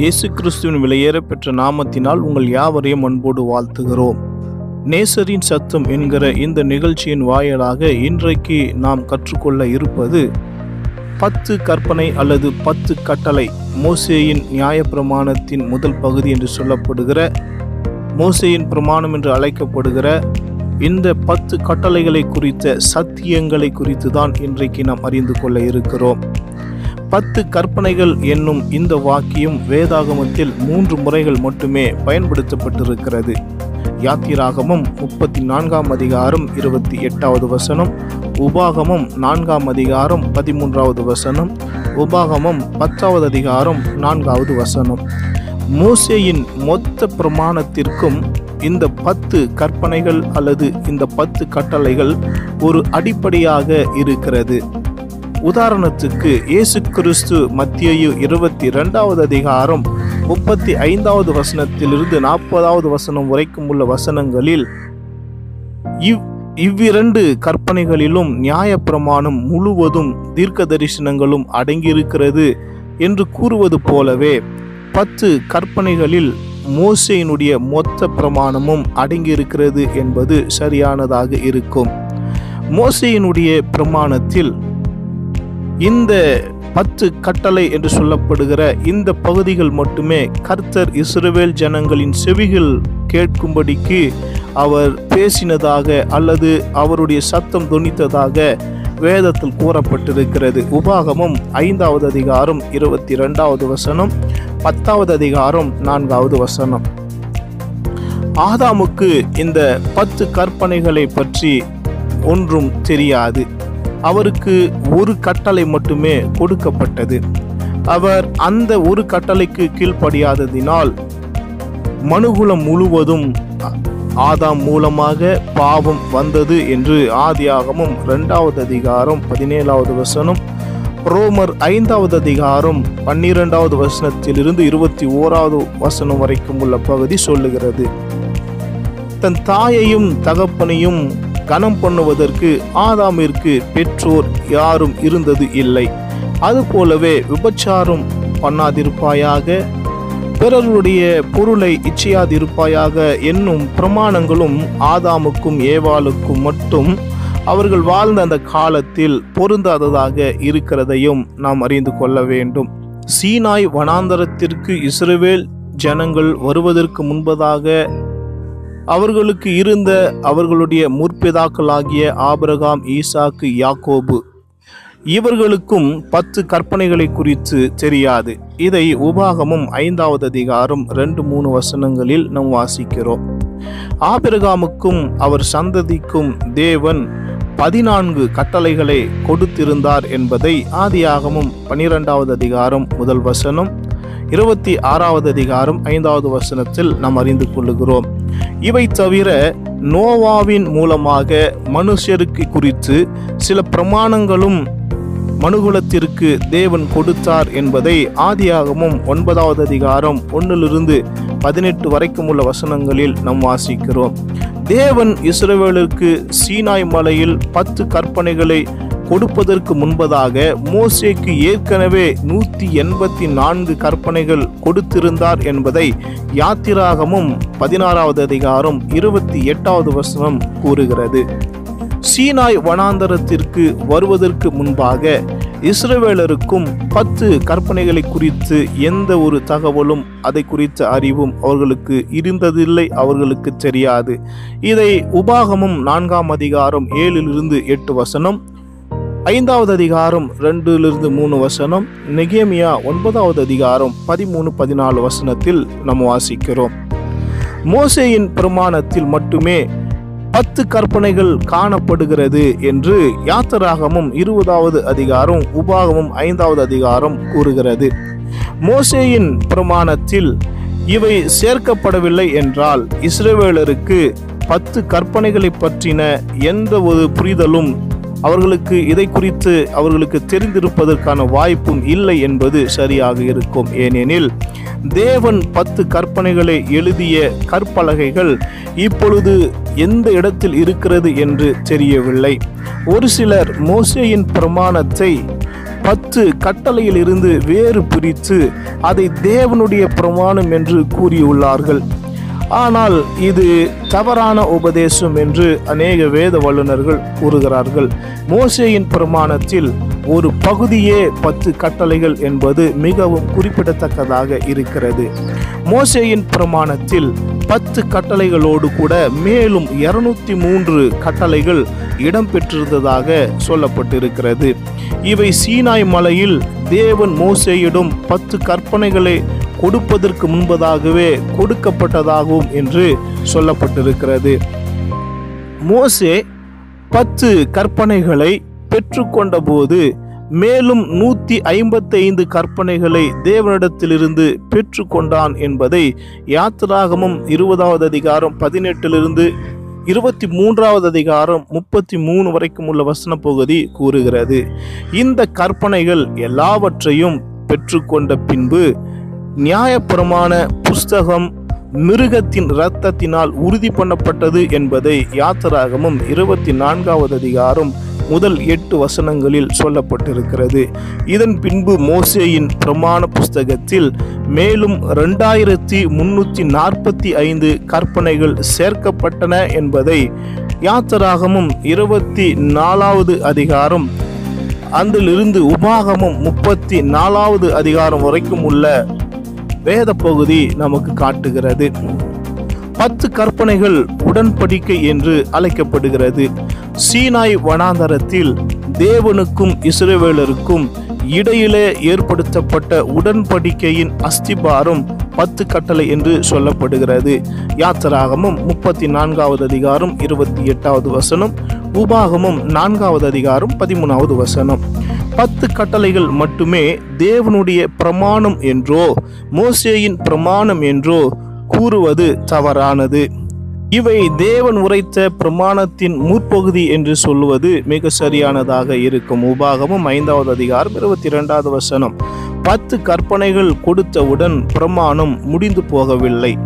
இயேசு கிறிஸ்துவின் விலையேற பெற்ற நாமத்தினால் உங்கள் யாவரையும் அன்போடு வாழ்த்துகிறோம். நேசரின் சத்தம் என்கிற இந்த நிகழ்ச்சியின் வாயிலாக இன்றைக்கு நாம் கற்றுக்கொள்ள இருப்பது பத்து கற்பனை அல்லது பத்து கட்டளை மோசேயின் நியாயப்பிரமாணத்தின் முதல் பகுதி என்று சொல்லப்படுகிற மோசேயின் பிரமாணம் என்று அழைக்கப்படுகிற இந்த பத்து கட்டளைகளை குறித்த சத்தியங்களை குறித்து தான் இன்றைக்கு நாம் அறிந்து கொள்ள இருக்கிறோம். பத்து கற்பனைகள் என்னும் இந்த வாக்கியம் வேதாகமத்தில் மூன்று முறைகள் மட்டுமே பயன்படுத்தப்பட்டிருக்கிறது. யாத்திராகமம் முப்பத்தி நான்காம் அதிகாரம் இருபத்தி எட்டாவது வசனம் உபாகமம் நான்காம் அதிகாரம் பதிமூன்றாவது வசனம் உபாகமம் பத்தாவது அதிகாரம் நான்காவது வசனம். மோசேயின் மொத்த பிரமாணத்திற்கும் இந்த பத்து கற்பனைகள் அல்லது இந்த பத்து கட்டளைகள் ஒரு அடிப்படையாக இருக்கிறது. உதாரணத்துக்கு இயேசு கிறிஸ்து மத்தியு இருபத்தி இரண்டாவது அதிகாரம் முப்பத்தி ஐந்தாவது வசனத்திலிருந்து நாற்பதாவது வசனம் வரைக்கும் உள்ள வசனங்களில் இவ் இவ்விரண்டு கற்பனைகளிலும் நியாயப்பிரமாணம் முழுவதும் தீர்க்க தரிசனங்களும் அடங்கியிருக்கிறது என்று கூறுவது போலவே பத்து கற்பனைகளில் மோசையினுடைய மொத்த பிரமாணமும் அடங்கியிருக்கிறது என்பது சரியானதாக இருக்கும். மோசையினுடைய பிரமாணத்தில் இந்த பத்து கட்டளை என்று சொல்லப்படுகிற இந்த பகுதிகள் மட்டுமே கர்த்தர் இஸ்ரவேல் ஜனங்களின் செவிகள் கேட்கும்படிக்கு அவர் பேசினதாக அல்லது அவருடைய சத்தம் துணித்ததாக வேதத்தில் கூறப்பட்டிருக்கிறது. உபாகமும் ஐந்தாவது அதிகாரம் இருபத்தி ரெண்டாவது வசனம் பத்தாவது அதிகாரம் நான்காவது வசனம். ஆதாமுக்கு இந்த பத்து கற்பனைகளை பற்றி ஒன்றும் தெரியாது. அவருக்கு ஒரு கட்டளை மட்டுமே கொடுக்கப்பட்டது. அவர் அந்த ஒரு கட்டளைக்கு கீழ்ப்படியாததினால் மனுகுலம் முழுவதும் ஆதாம் மூலமாக பாவம் வந்தது என்று ஆதியாகமும் இரண்டாவது அதிகாரம் பதினேழாவது வசனம் ரோமர் ஐந்தாவது அதிகாரம் பன்னிரெண்டாவது வசனத்திலிருந்து இருபத்தி ஓராவது வசனம் வரைக்கும் உள்ள பகுதி சொல்லுகிறது. தன் தாயையும் தகப்பனையும் கனம் பண்ணுவதற்கு ஆதாமிற்கு பெற்றோர் யாரும் இருந்தது இல்லை. அதுபோலவே விபச்சாரம் பண்ணாதிருப்பாயாக பிறருடைய பொருளை இச்சையாதிருப்பாயாக என்னும் பிரமாணங்களும் ஆதாமுக்கும் ஏவாளுக்கும் மட்டும் அவர்கள் வாழ்ந்த அந்த காலத்தில் பொருந்தாததாக இருக்கிறதையும் நாம் அறிந்து கொள்ள வேண்டும். சீனாய் வனாந்தரத்திற்கு இஸ்ரேவேல் ஜனங்கள் வருவதற்கு முன்பதாக அவர்களுக்கு இருந்த அவர்களுடைய முற்பிதாக்களாகிய ஆபிரகாம் ஈசாக்கு யாக்கோபு. இவர்களுக்கும் பத்து கற்பனைகளை குறித்து தெரியாது. இதை உபாகமும் ஐந்தாவது அதிகாரம் ரெண்டு மூணு வசனங்களில் நாம் வாசிக்கிறோம். ஆபிரகாமுக்கும் அவர் சந்ததிக்கும் தேவன் பதினான்கு கட்டளைகளை கொடுத்திருந்தார் என்பதை ஆதியாகமும் பனிரெண்டாவது அதிகாரம் முதல் வசனம் இருபத்தி ஆறாவது அதிகாரம் ஐந்தாவது வசனத்தில் நாம் அறிந்து கொள்ளுகிறோம். இவை தவிர நோவாவின் மூலமாக மனுஷருக்கு குறித்து சில பிரமாணங்களும் மனுகுலத்திற்கு தேவன் கொடுத்தார் என்பதை ஆதியாகமும் ஒன்பதாவது அதிகாரம் ஒன்றிலிருந்து பதினெட்டு வரைக்கும் உள்ள வசனங்களில் நாம் வாசிக்கிறோம். தேவன் இஸ்ரேவேலுக்கு சீனாய் மலையில் பத்து கற்பனைகளை கொடுப்பதற்கு முன்பதாக மோசேக்கு ஏற்கனவே நூற்றி எண்பத்தி நான்கு கற்பனைகள் கொடுத்திருந்தார் என்பதை யாத்திராகமும் பதினாறாவது அதிகாரம் இருபத்தி எட்டாவது வசனம் கூறுகிறது. சீனாய் வனாந்தரத்திற்கு வருவதற்கு முன்பாக இஸ்ரவேலருக்கும் பத்து கற்பனைகளை குறித்து எந்த ஒரு தகவலும் அதை குறித்த அறிவும் அவர்களுக்கு இருந்ததில்லை அவர்களுக்கு தெரியாது. இதை உபாகமும் நான்காம் அதிகாரம் ஏழிலிருந்து எட்டு வசனம் ஐந்தாவது அதிகாரம் ரெண்டிலிருந்து மூணு வசனம் நெகேமியா ஒன்பதாவது அதிகாரம் பதிமூணு பதினாலு வசனத்தில் நம்ம வாசிக்கிறோம். மோசேயின் பிரமாணத்தில் மட்டுமே பத்து கற்பனைகள் காணப்படுகிறது என்று யாத்திராகமும் இருபதாவது அதிகாரம் உபாகமும் ஐந்தாவது அதிகாரம் கூறுகிறது. மோசேயின் பிரமாணத்தில் இவை சேர்க்கப்படவில்லை என்றால் இஸ்ரேவேலருக்கு பத்து கற்பனைகளை பற்றின எந்த ஒரு புரிதலும் அவர்களுக்கு இதை குறித்து அவர்களுக்கு தெரிந்திருப்பதற்கான வாய்ப்பும் இல்லை என்பது சரியாக இருக்கும். ஏனெனில் தேவன் பத்து கற்பனைகளை எழுதிய கற்பலகைகள் இப்பொழுது எந்த இடத்தில் இருக்கிறது என்று தெரியவில்லை. ஒரு சிலர் மோசேயின் பிரமாணத்தை பத்து கட்டளையிலிருந்து வேறு பிரித்து அதை தேவனுடைய பிரமாணம் என்று கூறியுள்ளார்கள். ஆனால் இது தவறான உபதேசம் என்று அநேக வேத வல்லுநர்கள் கூறுகிறார்கள். மோசேயின் பிரமாணத்தில் ஒரு பகுதியே பத்து கட்டளைகள் என்பது மிகவும் குறிப்பிடத்தக்கதாக இருக்கிறது. மோசேயின் பிரமாணத்தில் பத்து கட்டளைகளோடு கூட மேலும் இருநூத்தி மூன்று கட்டளைகள் இடம்பெற்றிருந்ததாக சொல்லப்பட்டிருக்கிறது. இவை சீனாய் மலையில் தேவன் மோசேயிடம் பத்து கற்பனைகளை கொடுப்பதற்கு முன்பதாகவே கொடுக்கப்பட்டதாகும் என்று சொல்லப்பட்டிருக்கிறது. மோசே பத்து கற்பனைகளை பெற்றுக்கொண்ட போது மேலும் நூற்றி ஐம்பத்தைந்து கற்பனைகளை தேவனிடத்திலிருந்து பெற்றுக்கொண்டான் என்பதை யாத்திராகமும் இருபதாவது அதிகாரம் பதினெட்டிலிருந்து இருபத்தி மூன்றாவது அதிகாரம் முப்பத்தி மூணு வரைக்கும் உள்ள வசன பகுதி கூறுகிறது. இந்த கற்பனைகள் எல்லாவற்றையும் பெற்றுக்கொண்ட பின்பு நியாயப்பிரமாண புஸ்தகம் மிருகத்தின் இரத்தத்தினால் உறுதி பண்ணப்பட்டது என்பதை யாத்திராகமும் இருபத்தி நான்காவது அதிகாரம் முதல் எட்டு வசனங்களில் சொல்லப்பட்டிருக்கிறது. இதன் பின்பு மோசேயின் பிரமாண புஸ்தகத்தில் மேலும் ரெண்டாயிரத்தி முன்னூற்றி நாற்பத்தி ஐந்து கற்பனைகள் சேர்க்கப்பட்டன என்பதை யாத்திராகமும் இருபத்தி நாலாவது அதிகாரம். அதிலிருந்து உபாகமும் முப்பத்தி நாலாவது அதிகாரம் வரைக்கும் உள்ள வேத பகுதி நமக்கு காட்டுகிறது. பத்து கற்பனைகள் உடன்படிக்கை என்று அழைக்கப்படுகிறது. சீனாய் வனாந்தரத்தில் தேவனுக்கும் இஸ்ரேவேலருக்கும் இடையிலே ஏற்படுத்தப்பட்ட உடன்படிக்கையின் அஸ்திபாரம் பத்து கட்டளை என்று சொல்லப்படுகிறது. யாத்திராகமும் முப்பத்தி நான்காவது அதிகாரம் இருபத்தி எட்டாவது வசனம் உபாகமும் நான்காவது அதிகாரம் பதிமூணாவது வசனம். பத்து கட்டளைகள் மட்டுமே தேவனுடைய பிரமாணம் என்றோ மோசேயின் பிரமாணம் என்றோ கூறுவது தவறானது. இவை தேவன் உரைத்த பிரமாணத்தின் முற்பகுதி என்று சொல்லுவது மிக சரியானதாக இருக்கும். உபாகமும் ஐந்தாவது அதிகாரம் இருபத்தி இரண்டாவது வசனம். பத்து கற்பனைகள் கொடுத்தவுடன் பிரமாணம் முடிந்து போகவில்லை.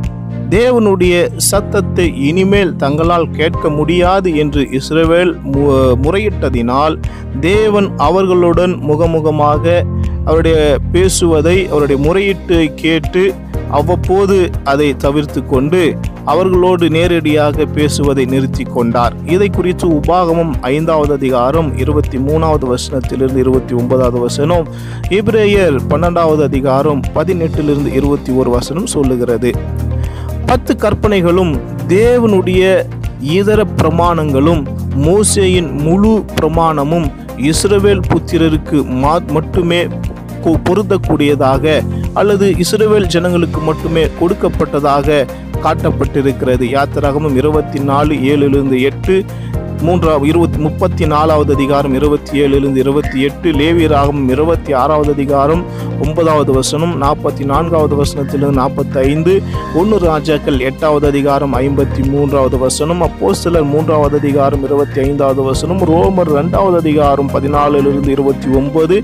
தேவனுடைய சத்தத்தை இனிமேல் தங்களால் கேட்க முடியாது என்று இஸ்ரேவேல் மு- முறையிட்டதினால் தேவன் அவர்களுடன் முகமுகமாக அவருடைய பேசுவதை அவருடைய முறையீட்டை கேட்டு அவ்வப்போது அதை தவிர்த்து கொண்டு அவர்களோடு நேரடியாக பேசுவதை நிறுத்தி கொண்டார். இதை குறித்து உபாகமம் ஐந்தாவது அதிகாரம் இருபத்தி மூணாவது வசனத்திலிருந்து இருபத்தி ஒன்பதாவது வசனம் இப்ரேயர் பன்னெண்டாவது அதிகாரம் பதினெட்டிலிருந்து இருபத்தி ஒரு வசனம் சொல்லுகிறது. பத்து கற்பனைகளும் தேவனுடைய இதர பிரமாணங்களும் மோசேயின் முழு பிரமாணமும் இஸ்ரவேல் புத்திரருக்கு மா- மட்டுமே கொ- பொருந்தக்கூடியதாக அல்லது இஸ்ரவேல் ஜனங்களுக்கு மட்டுமே கொடுக்கப்பட்டதாக காட்டப்பட்டிருக்கிறது. யாத்திராகமும் இருபத்தி நாலு ஏழிலிருந்து எட்டு மூன்றாவது இருபத்தி முப்பத்தி நாலாவது அதிகாரம் இருபத்தி ஏழிலிருந்து இருபத்தி எட்டு லேவியராகமும் இருபத்தி ஆறாவது அதிகாரம் ஒன்பதாவது வசனம் நாற்பத்தி நான்காவது வசனத்திலிருந்து நாற்பத்தி ஐந்து ஒன்று ராஜாக்கள் எட்டாவது அதிகாரம் ஐம்பத்தி மூன்றாவது வசனம் அப்போஸ்தலர் மூன்றாவது அதிகாரம் இருபத்தி ஐந்தாவது வசனம் ரோமர் ரெண்டாவது அதிகாரம் பதினாலிலிருந்து இருபத்தி ஒன்பது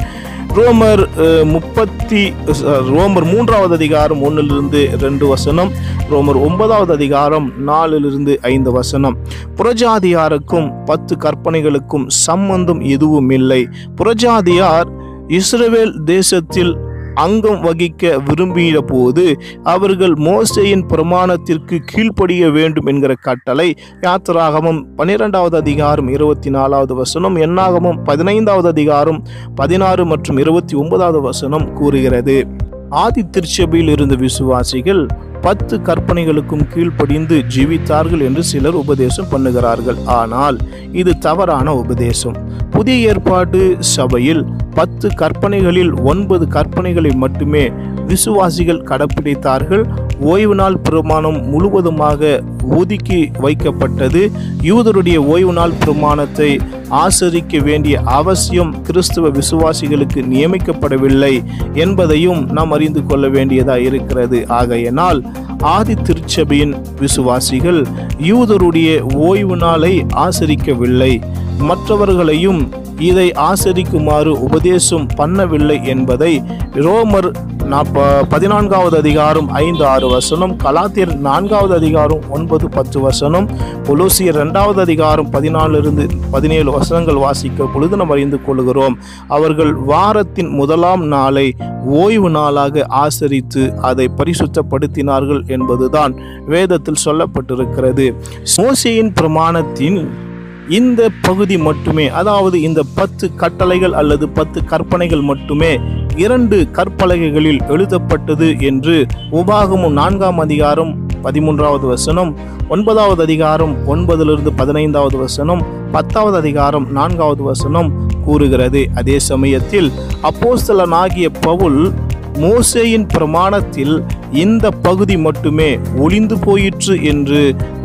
ரோமர் முப்பத்தி ரோமர் மூன்றாவது அதிகாரம் ஒன்றிலிருந்து ரெண்டு வசனம் ரோமர் ஒன்பதாவது அதிகாரம் நாலிலிருந்து ஐந்து வசனம். புறஜாதியாருக்கும் பத்து கற்பனைகளுக்கும் சம்பந்தம் எதுவும் இல்லை புறஜாதியார் இஸ்ரேல் தேசத்தில் அங்கம் வகிக்க விரும்பிய போது அவர்கள் மோசையின் பிரமாணத்திற்கு கீழ்ப்படிய வேண்டும் என்கிற கட்டளை யாத்திராகமும் பன்னிரெண்டாவது அதிகாரம் இருபத்தி நாலாவது வசனம் எண்ணாகமும் பதினைந்தாவது அதிகாரம் பதினாறு மற்றும் இருபத்தி ஒன்பதாவது வசனம் கூறுகிறது. ஆதி திருச்சபையில் இருந்த விசுவாசிகள் பத்து கற்பனைகளுக்கும் கீழ்ப்படிந்து ஜீவித்தார்கள் என்று சிலர் உபதேசம் பண்ணுகிறார்கள். ஆனால் இது தவறான உபதேசம். புதிய ஏற்பாடு சபையில் பத்து கற்பனைகளில் ஒன்பது கற்பனைகளை மட்டுமே விசுவாசிகள் கடைப்பிடித்தார்கள். ஓய்வு நாள் பிரமாணம் முழுவதுமாக ஒதுக்கி வைக்கப்பட்டது. யூதருடைய ஓய்வு நாள் பிரமாணத்தை ஆசரிக்க வேண்டிய அவசியம் கிறிஸ்துவ விசுவாசிகளுக்கு நியமிக்கப்படவில்லை என்பதையும் நாம் அறிந்து கொள்ள வேண்டியதாக இருக்கிறது. ஆகையினால் ஆதி திருச்சபையின் விசுவாசிகள் யூதருடைய ஓய்வு நாளை ஆசரிக்கவில்லை. மற்றவர்களையும் இதை ஆசரிக்குமாறு உபதேசம் பண்ணவில்லை என்பதை ரோமர் நாப்ப பதினான்காவது அதிகாரம் ஐந்து ஆறு வசனம் கலாத்தியர் நான்காவது அதிகாரம் ஒன்பது பத்து வசனம் கொலோசியர் இரண்டாவது அதிகாரம் பதினாலிருந்து பதினேழு வசனங்கள் வாசிக்க பொழுது நாம் அறிந்து கொள்கிறோம் அவர்கள் வாரத்தின் முதலாம் நாளை ஓய்வு நாளாக ஆசரித்து அதை பரிசுத்தப்படுத்தினார்கள் என்பதுதான் வேதத்தில் சொல்லப்பட்டிருக்கிறது. சோசியின் பிரமாணத்தின் இந்த பகுதி மட்டுமே அதாவது இந்த பத்து கட்டளைகள் அல்லது பத்து கற்பனைகள் மட்டுமே இரண்டு கற்பலகைகளில் எழுதப்பட்டது என்று உபாகமும் நான்காம் அதிகாரம் பதிமூன்றாவது வசனம் ஒன்பதாவது அதிகாரம் ஒன்பதிலிருந்து பதினைந்தாவது வசனம் பத்தாவது அதிகாரம் நான்காவது வசனம் கூறுகிறது. அதே சமயத்தில் அப்போஸ்தலனாகிய பவுல் மோசேயின் பிரமாணத்தில் இந்த பகுதி மட்டுமே ஒளிந்து போயிற்று என்று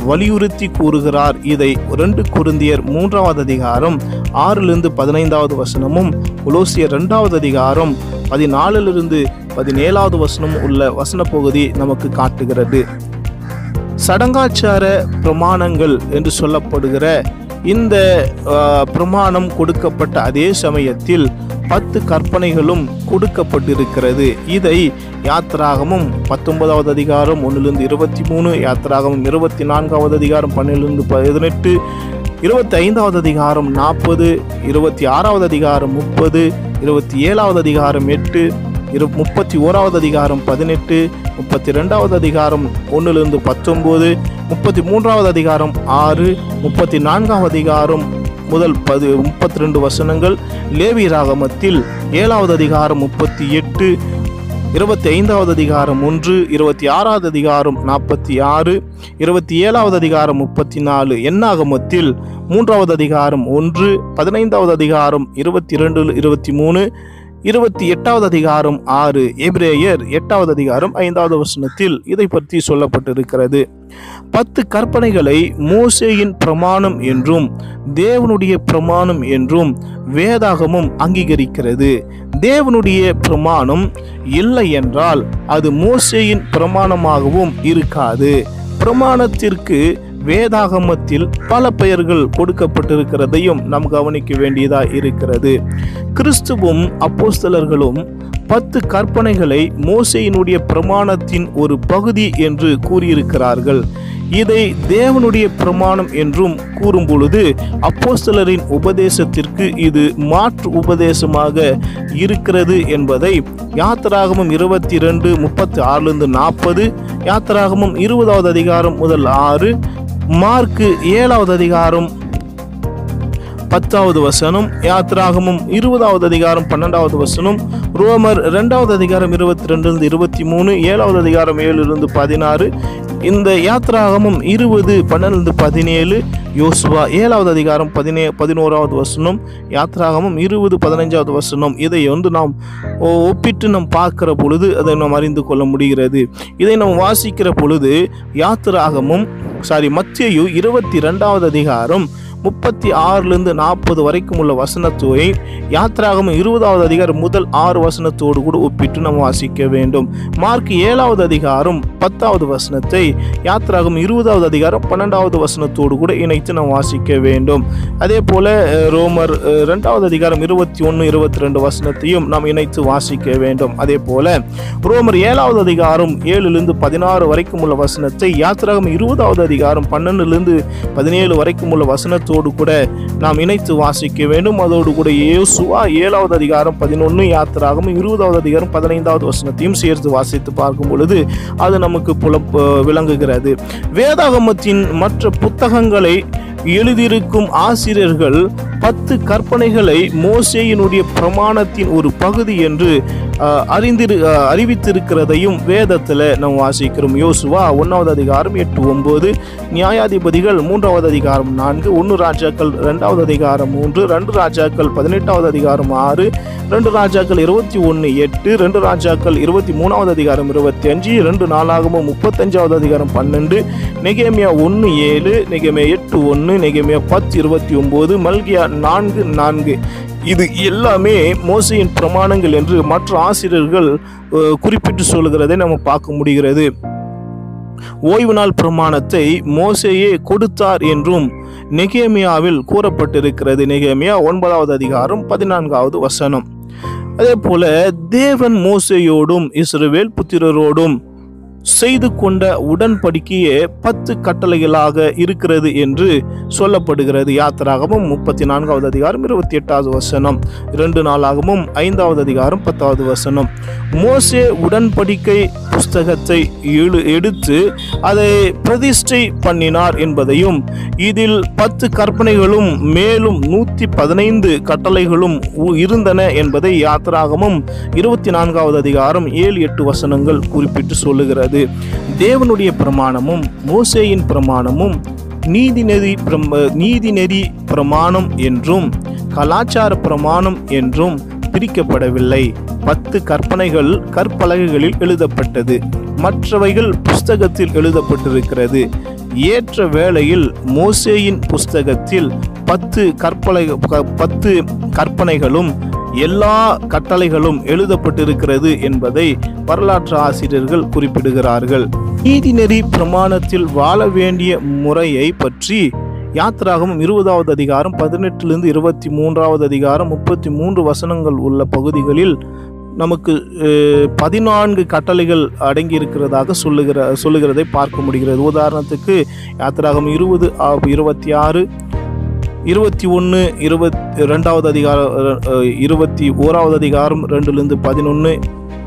வலியுறுத்தி கூறுகிறார். இதை ரெண்டு குருந்தியர் மூன்றாவது அதிகாரம் ஆறிலிருந்து பதினைந்தாவது வசனமும் உலோசியர் இரண்டாவது அதிகாரம் பதினாலிலிருந்து பதினேழாவது வசனம் உள்ள வசன பகுதி நமக்கு காட்டுகிறது. சடங்காச்சார பிரமாணங்கள் என்று சொல்லப்படுகிற இந்த பிரமாணம் கொடுக்கப்பட்ட அதே சமயத்தில் பத்து கற்பனைகளும் கொடுக்கப்பட்டிருக்கிறது. இதை யாத்ராகமும் பத்தொன்பதாவது அதிகாரம் ஒன்றிலிருந்து இருபத்தி மூணு யாத்ராகமும் இருபத்தி நான்காவது அதிகாரம் பன்னிலிருந்து பதினெட்டு இருபத்தி ஐந்தாவது அதிகாரம் நாற்பது இருபத்தி ஆறாவது அதிகாரம் முப்பது இருபத்தி ஏழாவது அதிகாரம் எட்டு இரு முப்பத்தி ஓராவது அதிகாரம் பதினெட்டு முப்பத்தி ரெண்டாவது அதிகாரம் ஒன்றிலிருந்து பத்தொம்போது முப்பத்தி மூன்றாவது அதிகாரம் ஆறு முப்பத்தி நான்காவது அதிகாரம் முதல் பது முப்பத்தி ரெண்டு வசனங்கள். லேவி ராகமத்தில் ஏழாவது அதிகாரம் முப்பத்தி எட்டு இருபத்தி ஐந்தாவது அதிகாரம் ஒன்று இருபத்தி ஆறாவது அதிகாரம் நாற்பத்தி ஆறு இருபத்தி ஏழாவது அதிகாரம் முப்பத்தி நாலு எண்ணாகமத்தில் மூன்றாவது அதிகாரம் ஒன்று பதினைந்தாவது அதிகாரம் இருபத்தி இரண்டு இருபத்தி மூணு இருபத்தி எட்டாவது அதிகாரம் ஆறு எபிரேயர் எட்டாவது அதிகாரம் ஐந்தாவது வசனத்தில் இதை பற்றி சொல்லப்பட்டிருக்கிறது. பத்து கற்பனைகளை மோசேயின் பிரமாணம் என்றும் தேவனுடைய பிரமாணம் என்றும் வேதாகமும் அங்கீகரிக்கிறது. தேவனுடைய பிரமாணம் இல்லை என்றால் அது மோசேயின் பிரமாணமாகவும் இருக்காது. பிரமாணத்திற்கு வேதாகமத்தில் பல பெயர்கள் கொடுக்கப்பட்டிருக்கிறதையும் நாம் கவனிக்க வேண்டியதாக இருக்கிறது. கிறிஸ்துவும் அப்போஸ்தலர்களும் பத்து கற்பனைகளை மோசையினுடைய பிரமாணத்தின் ஒரு பகுதி என்று கூறியிருக்கிறார்கள். இதை தேவனுடைய பிரமாணம் என்றும் கூறும்பொழுது அப்போஸ்தலரின் உபதேசத்திற்கு இது மாற்று உபதேசமாக இருக்கிறது என்பதை யாத்திராகமும் இருபத்தி ரெண்டு முப்பத்தி ஆறுலேருந்து நாற்பது யாத்திராகமும் இருபதாவது அதிகாரம் முதல் ஆறு மார்க்கு ஏழாவது அதிகாரம் பத்தாவது வசனம் யாத்ராகமும் இருபதாவது அதிகாரம் பன்னெண்டாவது வசனம் ரோமர் ரெண்டாவது அதிகாரம் இருபத்தி ரெண்டுலேருந்து இருபத்தி மூணு ஏழாவது அதிகாரம் ஏழுலேருந்து பதினாறு இந்த யாத்ராகமும் இருபது பன்னெண்டு பதினேழு யோசுவா ஏழாவது அதிகாரம் பதினே பதினோராவது வசனம் யாத்ராகமும் இருபது பதினஞ்சாவது வசனம் இதை வந்து நாம் ஒ- ஒப்பிட்டு நாம் பார்க்கிற பொழுது அதை நாம் அறிந்து கொள்ள முடிகிறது. இதை நாம் வாசிக்கிற பொழுது யாத்ராகமும் சாரி மத்தியு இருபத்தி ரெண்டாவது அதிகாரம் முப்பத்தி ஆறுலேருந்து நாற்பது வரைக்கும் உள்ள வசனத்துவை யாத்திராகம் இருபதாவது அதிகாரம் முதல் ஆறு வசனத்தோடு கூட ஒப்பிட்டு நாம் வாசிக்க வேண்டும். மார்க் ஏழாவது அதிகாரம் பத்தாவது வசனத்தை யாத்திராகம் இருபதாவது அதிகாரம் பன்னெண்டாவது வசனத்தோடு கூட இணைத்து நாம் வாசிக்க வேண்டும். அதே போல ரோமர் ரெண்டாவது அதிகாரம் இருபத்தி ஒன்று இருபத்தி ரெண்டு வசனத்தையும் நாம் இணைத்து வாசிக்க வேண்டும். அதே போல ரோமர் ஏழாவது அதிகாரம் ஏழுலேருந்து பதினாறு வரைக்கும் உள்ள வசனத்தை யாத்திராகம் இருபதாவது அதிகாரம் பன்னெண்டுலேருந்து பதினேழு வரைக்கும் உள்ள வசனத்தை வசனத்தோடு கூட நாம் இணைத்து வாசிக்க வேண்டும். அதோடு கூட இயேசுவா ஏழாவது அதிகாரம் பதினொன்று யாத்திராகவும் இருபதாவது அதிகாரம் பதினைந்தாவது வசனத்தையும் சேர்த்து வாசித்து பார்க்கும் பொழுது அது நமக்கு புல விளங்குகிறது. வேதாகமத்தின் மற்ற புத்தகங்களை எழுதியிருக்கும் ஆசிரியர்கள் பத்து கற்பனைகளை மோசேயினுடைய பிரமாணத்தின் ஒரு பகுதி என்று அறிந்திரு அறிவித்திருக்கிறதையும் வேதத்தில் நாம் வாசிக்கிறோம். யோசுவா ஒன்றாவது அதிகாரம் எட்டு ஒம்பது நியாயாதிபதிகள் மூன்றாவது அதிகாரம் நான்கு ஒன்று ராஜாக்கள் ரெண்டாவது அதிகாரம் மூன்று ரெண்டு ராஜாக்கள் பதினெட்டாவது அதிகாரம் ஆறு ரெண்டு ராஜாக்கள் இருபத்தி ஒன்று எட்டு ரெண்டு ராஜாக்கள் இருபத்தி மூணாவது அதிகாரம் இருபத்தி அஞ்சு ரெண்டு நாளாகவும் முப்பத்தஞ்சாவது அதிகாரம் பன்னெண்டு நெகேமியா ஒன்று ஏழு நெகேமியா எட்டு ஒன்று நெகேமியா பத்து இருபத்தி ஒம்பது மல்கியா நான்கு நான்கு. இது எல்லாமே மோசையின் பிரமாணங்கள் என்று மற்ற ஆசிரியர்கள் குறிப்பிட்டு சொல்கிறதை நம்ம பார்க்க முடிகிறது. ஓய்வு நாள் பிரமாணத்தை மோசையே கொடுத்தார் என்றும் நெகேமியாவில் கூறப்பட்டிருக்கிறது. நெகேமியா ஒன்பதாவது அதிகாரம் பதினான்காவது வசனம். அதே போல தேவன் மோசையோடும் இஸ்ரவேல் புத்திரரோடும் செய்து கொண்ட உடன்படிக்கையே பத்து கட்டளைகளாக இருக்கிறது என்று சொல்லப்படுகிறது. யாத்திராகவும் முப்பத்தி நான்காவது அதிகாரம் இருபத்தி எட்டாவது வசனம். இரண்டு நாளாகவும் ஐந்தாவது அதிகாரம் பத்தாவது வசனம். மோசே உடன்படிக்கை புஸ்தகத்தை எழு எடுத்து அதை பிரதிஷ்டை பண்ணினார் என்பதையும் இதில் பத்து கற்பனைகளும் மேலும் நூற்றி பதினைந்து கட்டளைகளும் உ- இருந்தன என்பதை யாத்திராகமும் இருபத்தி நான்காவது அதிகாரம் ஏழு எட்டு வசனங்கள் குறிப்பிட்டு சொல்லுகிறது. தேவனுடைய பிரமாணமும் மோசேயின் பிரமாணமும் நீதிநெறி பிரம நீதிநெறி பிரமாணம் என்றும் கலாச்சார பிரமாணம் என்றும் பிரிக்கப்படவில்லை. பத்து கற்பனைகள் கற்பலகைகளில் எழுதப்பட்டது. மற்றவைகள் புஸ்தகத்தில் எழுதப்பட்டிருக்கிறது. ஏற்ற வேளையில் மோசேயின் புஸ்தகத்தில் பத்து கற்பனை க- பத்து கற்பனைகளும் எல்லா கட்டளைகளும் எழுதப்பட்டிருக்கிறது என்பதை வரலாற்று ஆசிரியர்கள் குறிப்பிடுகிறார்கள். நீதிநெறி பிரமாணத்தில் வாழ வேண்டிய முறையை பற்றி யாத்திராகமும் இருபதாவது அதிகாரம் பதினெட்டிலிருந்து இருபத்தி மூன்றாவது அதிகாரம் முப்பத்தி மூன்று வசனங்கள் உள்ள பகுதிகளில் நமக்கு பதினான்கு கட்டளைகள் அடங்கி இருக்கிறதாக சொல்லுகிற சொல்லுகிறதை பார்க்க முடிகிறது. உதாரணத்துக்கு யாத்திராகம் இருபது இருபத்தி ஆறு இருபத்தி ஒன்று இருபத்தி ரெண்டாவது அதிகாரம் இருபத்தி ஓராவது அதிகாரம் ரெண்டுலேருந்து பதினொன்று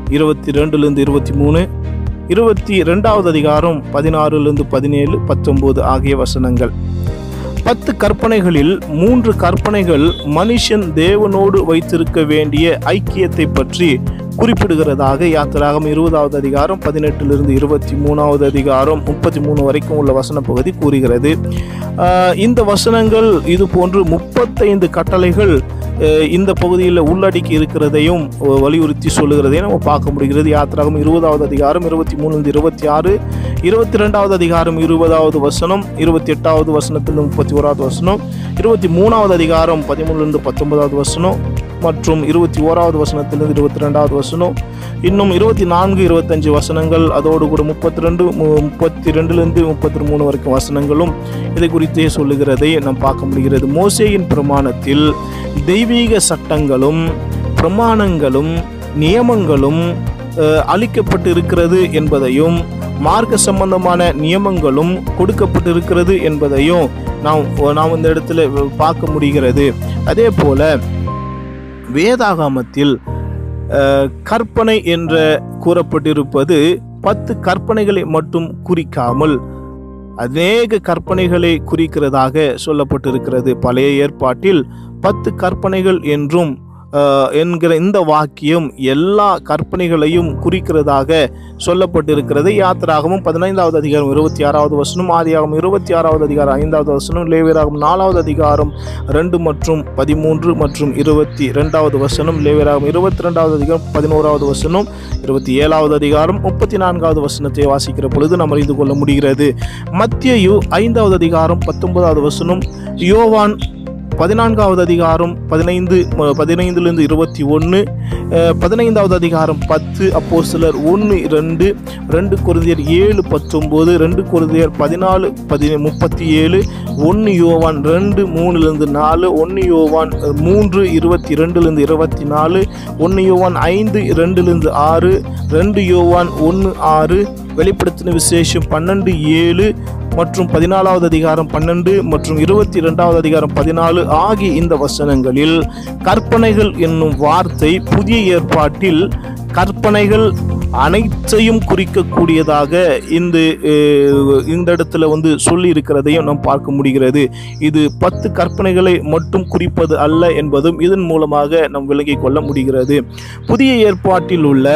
இருபத்தி ரெண்டுலேருந்து இருபத்தி மூணு இருபத்தி ரெண்டாவது அதிகாரம் பதினாறுலேருந்து பதினேழு பத்தொம்போது ஆகிய வசனங்கள். பத்து கற்பனைகளில் மூன்று கற்பனைகள் மனுஷன் தேவனோடு வைத்திருக்க வேண்டிய ஐக்கியத்தை பற்றி குறிப்பிடுகிறதாக யாத்திராகம் இருபதாவது அதிகாரம் பதினெட்டிலிருந்து இருபத்தி மூணாவது அதிகாரம் முப்பத்தி மூணு வரைக்கும் உள்ள வசன பகுதி கூறுகிறது. இந்த வசனங்கள் இது போன்று முப்பத்தைந்து கட்டளைகள் இந்த பகுதியில் உள்ளடக்கி இருக்கிறதையும் வலியுறுத்தி சொல்லுகிறதையும் நம்ம பார்க்க முடிகிறது. யாத்திராகம் இருபதாவது அதிகாரம் இருபத்தி மூணுலேருந்து இருபத்தி ஆறு இருபத்தி ரெண்டாவது அதிகாரம் இருபதாவது வசனம் இருபத்தி எட்டாவது வசனத்திலிருந்து முப்பத்தி ஓராவது வசனம் இருபத்தி மூணாவது அதிகாரம் பதிமூணுலேருந்து பத்தொன்பதாவது வசனம் மற்றும் இருபத்தி ஓராவது வசனத்திலிருந்து இருபத்தி ரெண்டாவது வசனம். இன்னும் இருபத்தி நான்கு இருபத்தஞ்சு வசனங்கள் அதோடு கூட முப்பத்தி ரெண்டு முப்பத்தி ரெண்டுலேருந்து முப்பத்தி மூணு வரைக்கும் வசனங்களும் இதை குறித்தே சொல்லுகிறதை நாம் பார்க்க முடிகிறது. மோசேயின் பிரமாணத்தில் தெய்வீக சட்டங்களும் பிரமாணங்களும் நியமங்களும் அளிக்கப்பட்டு இருக்கிறது என்பதையும் மார்க்க சம்பந்தமான நியமங்களும் கொடுக்கப்பட்டிருக்கிறது என்பதையும் நாம் நாம் இந்த இடத்துல பார்க்க முடிகிறது. அதே போல் வேதாகமத்தில் கற்பனை என்ற கூறப்பட்டிருப்பது பத்து கற்பனைகளை மட்டும் குறிக்காமல் அநேக கற்பனைகளை குறிக்கிறதாக சொல்லப்பட்டிருக்கிறது. பழைய ஏற்பாட்டில் பத்து கற்பனைகள் என்றும் என்கிற இந்த வாக்கியம் எல்லா கற்பனைகளையும் குறிக்கிறதாக சொல்லப்பட்டிருக்கிறது. யாத்திராகமும் பதினைந்தாவது அதிகாரம் இருபத்தி ஆறாவது வசனம் ஆதியாகவும் இருபத்தி ஆறாவது அதிகாரம் ஐந்தாவது வசனம் லேவியராகும் நாலாவது அதிகாரம் ரெண்டு மற்றும் பதிமூன்று மற்றும் இருபத்தி ரெண்டாவது வசனம் லேவியராகும் இருபத்தி ரெண்டாவது அதிகாரம் பதினோராவது வசனம் இருபத்தி ஏழாவது அதிகாரம் முப்பத்தி நான்காவது வசனத்தை வாசிக்கிற பொழுது நாம் அறிந்து கொள்ள முடிகிறது. மத்தியு ஐந்தாவது அதிகாரம் பத்தொன்பதாவது வசனம் யோவான் பதினான்காவது அதிகாரம் பதினைந்து பதினைந்துலேருந்து இருபத்தி ஒன்று பதினைந்தாவது அதிகாரம் பத்து அப்போ சிலர் ஒன்று ரெண்டு ரெண்டு குருந்தியர் ஏழு பத்தொம்போது ரெண்டு குருந்தியர் பதினாலு பதி முப்பத்தி ஏழு ஒன்று யோவான் ரெண்டு மூணுலேருந்து நாலு ஒன்று யோவான் மூன்று இருபத்தி ரெண்டுலேருந்து இருபத்தி நாலு ஒன்று யோவான் ஐந்து ரெண்டுலேருந்து ஆறு ரெண்டு யோவான் ஒன்று ஆறு வெளிப்படுத்தின விசேஷம் பன்னெண்டு ஏழு மற்றும் பதினாலாவது அதிகாரம் பன்னெண்டு மற்றும் இருபத்தி ரெண்டாவது அதிகாரம் பதினாலு ஆகிய இந்த வசனங்களில் கற்பனைகள் என்னும் வார்த்தை புதிய ஏற்பாட்டில் கற்பனைகள் அனைத்தையும் குறிக்கக்கூடியதாக இந்த இந்த இடத்துல வந்து சொல்லி இருக்கிறதையும் நாம் பார்க்க முடிகிறது. இது பத்து கற்பனைகளை மட்டும் குறிப்பது அல்ல என்பதும் இதன் மூலமாக நாம் விளங்கிக் கொள்ள முடிகிறது. புதிய ஏற்பாட்டில் உள்ள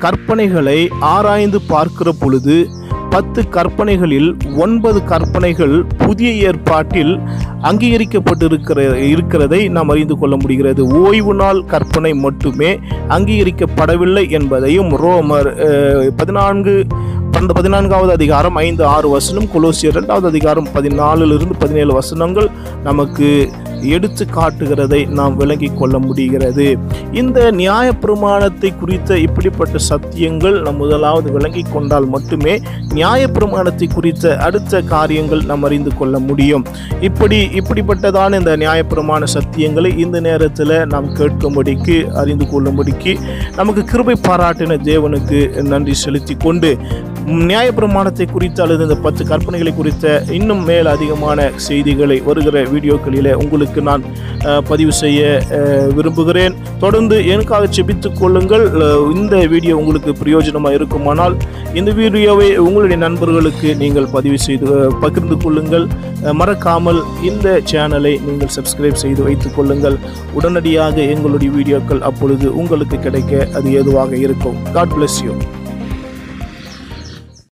கற்பனைகளை ஆராய்ந்து பார்க்கிற பொழுது பத்து கற்பனைகளில் ஒன்பது கற்பனைகள் புதிய ஏற்பாட்டில் அங்கீகரிக்கப்பட்டிருக்கிற இருக்கிறதை நாம் அறிந்து கொள்ள முடிகிறது. ஓய்வு நாள் கற்பனை மட்டுமே அங்கீகரிக்கப்படவில்லை என்பதையும் ரோமர் பதினான்கு பன்னெண்டு பதினான்காவது அதிகாரம் ஐந்து ஆறு வசனம் கொலோசியர் இரண்டாவது அதிகாரம் பதினாலிலிருந்து பதினேழு வசனங்கள் நமக்கு எடுத்து காட்டுகிறதை நாம் விளங்கி கொள்ள முடிகிறது. இந்த நியாய பிரமாணத்தை குறித்த இப்படிப்பட்ட சத்தியங்கள் நாம் முதலாவது விளங்கி கொண்டால் மட்டுமே நியாயப்பிரமாணத்தை குறித்த அடுத்த காரியங்கள் நாம் அறிந்து கொள்ள முடியும். இப்படி இப்படிப்பட்டதான இந்த நியாயப்பிரமாண சத்தியங்களை இந்த நேரத்தில் நாம் கேட்கும்படிக்கு அறிந்து கொள்ளும்படிக்கு நமக்கு கிருபை பாராட்டின தேவனுக்கு நன்றி செலுத்தி கொண்டு நியாயப்பிரமாணத்தை குறித்து அல்லது இந்த பத்து கற்பனைகளை குறித்த இன்னும் மேல் அதிகமான செய்திகளை வருகிற வீடியோக்களில் உங்களுக்கு நான் பதிவு செய்ய விரும்புகிறேன். தொடர்ந்து எனக்காக செபித்துக் கொள்ளுங்கள். இந்த வீடியோ உங்களுக்கு பிரயோஜனமாக இருக்குமானால் இந்த வீடியோவை உங்களுடைய நண்பர்களுக்கு நீங்கள் பதிவு செய்து பகிர்ந்து கொள்ளுங்கள். மறக்காமல் இந்த சேனலை நீங்கள் சப்ஸ்கிரைப் செய்து வைத்துக் கொள்ளுங்கள். உடனடியாக எங்களுடைய வீடியோக்கள் அப்பொழுது உங்களுக்கு கிடைக்க அது ஏதுவாக இருக்கும். God bless you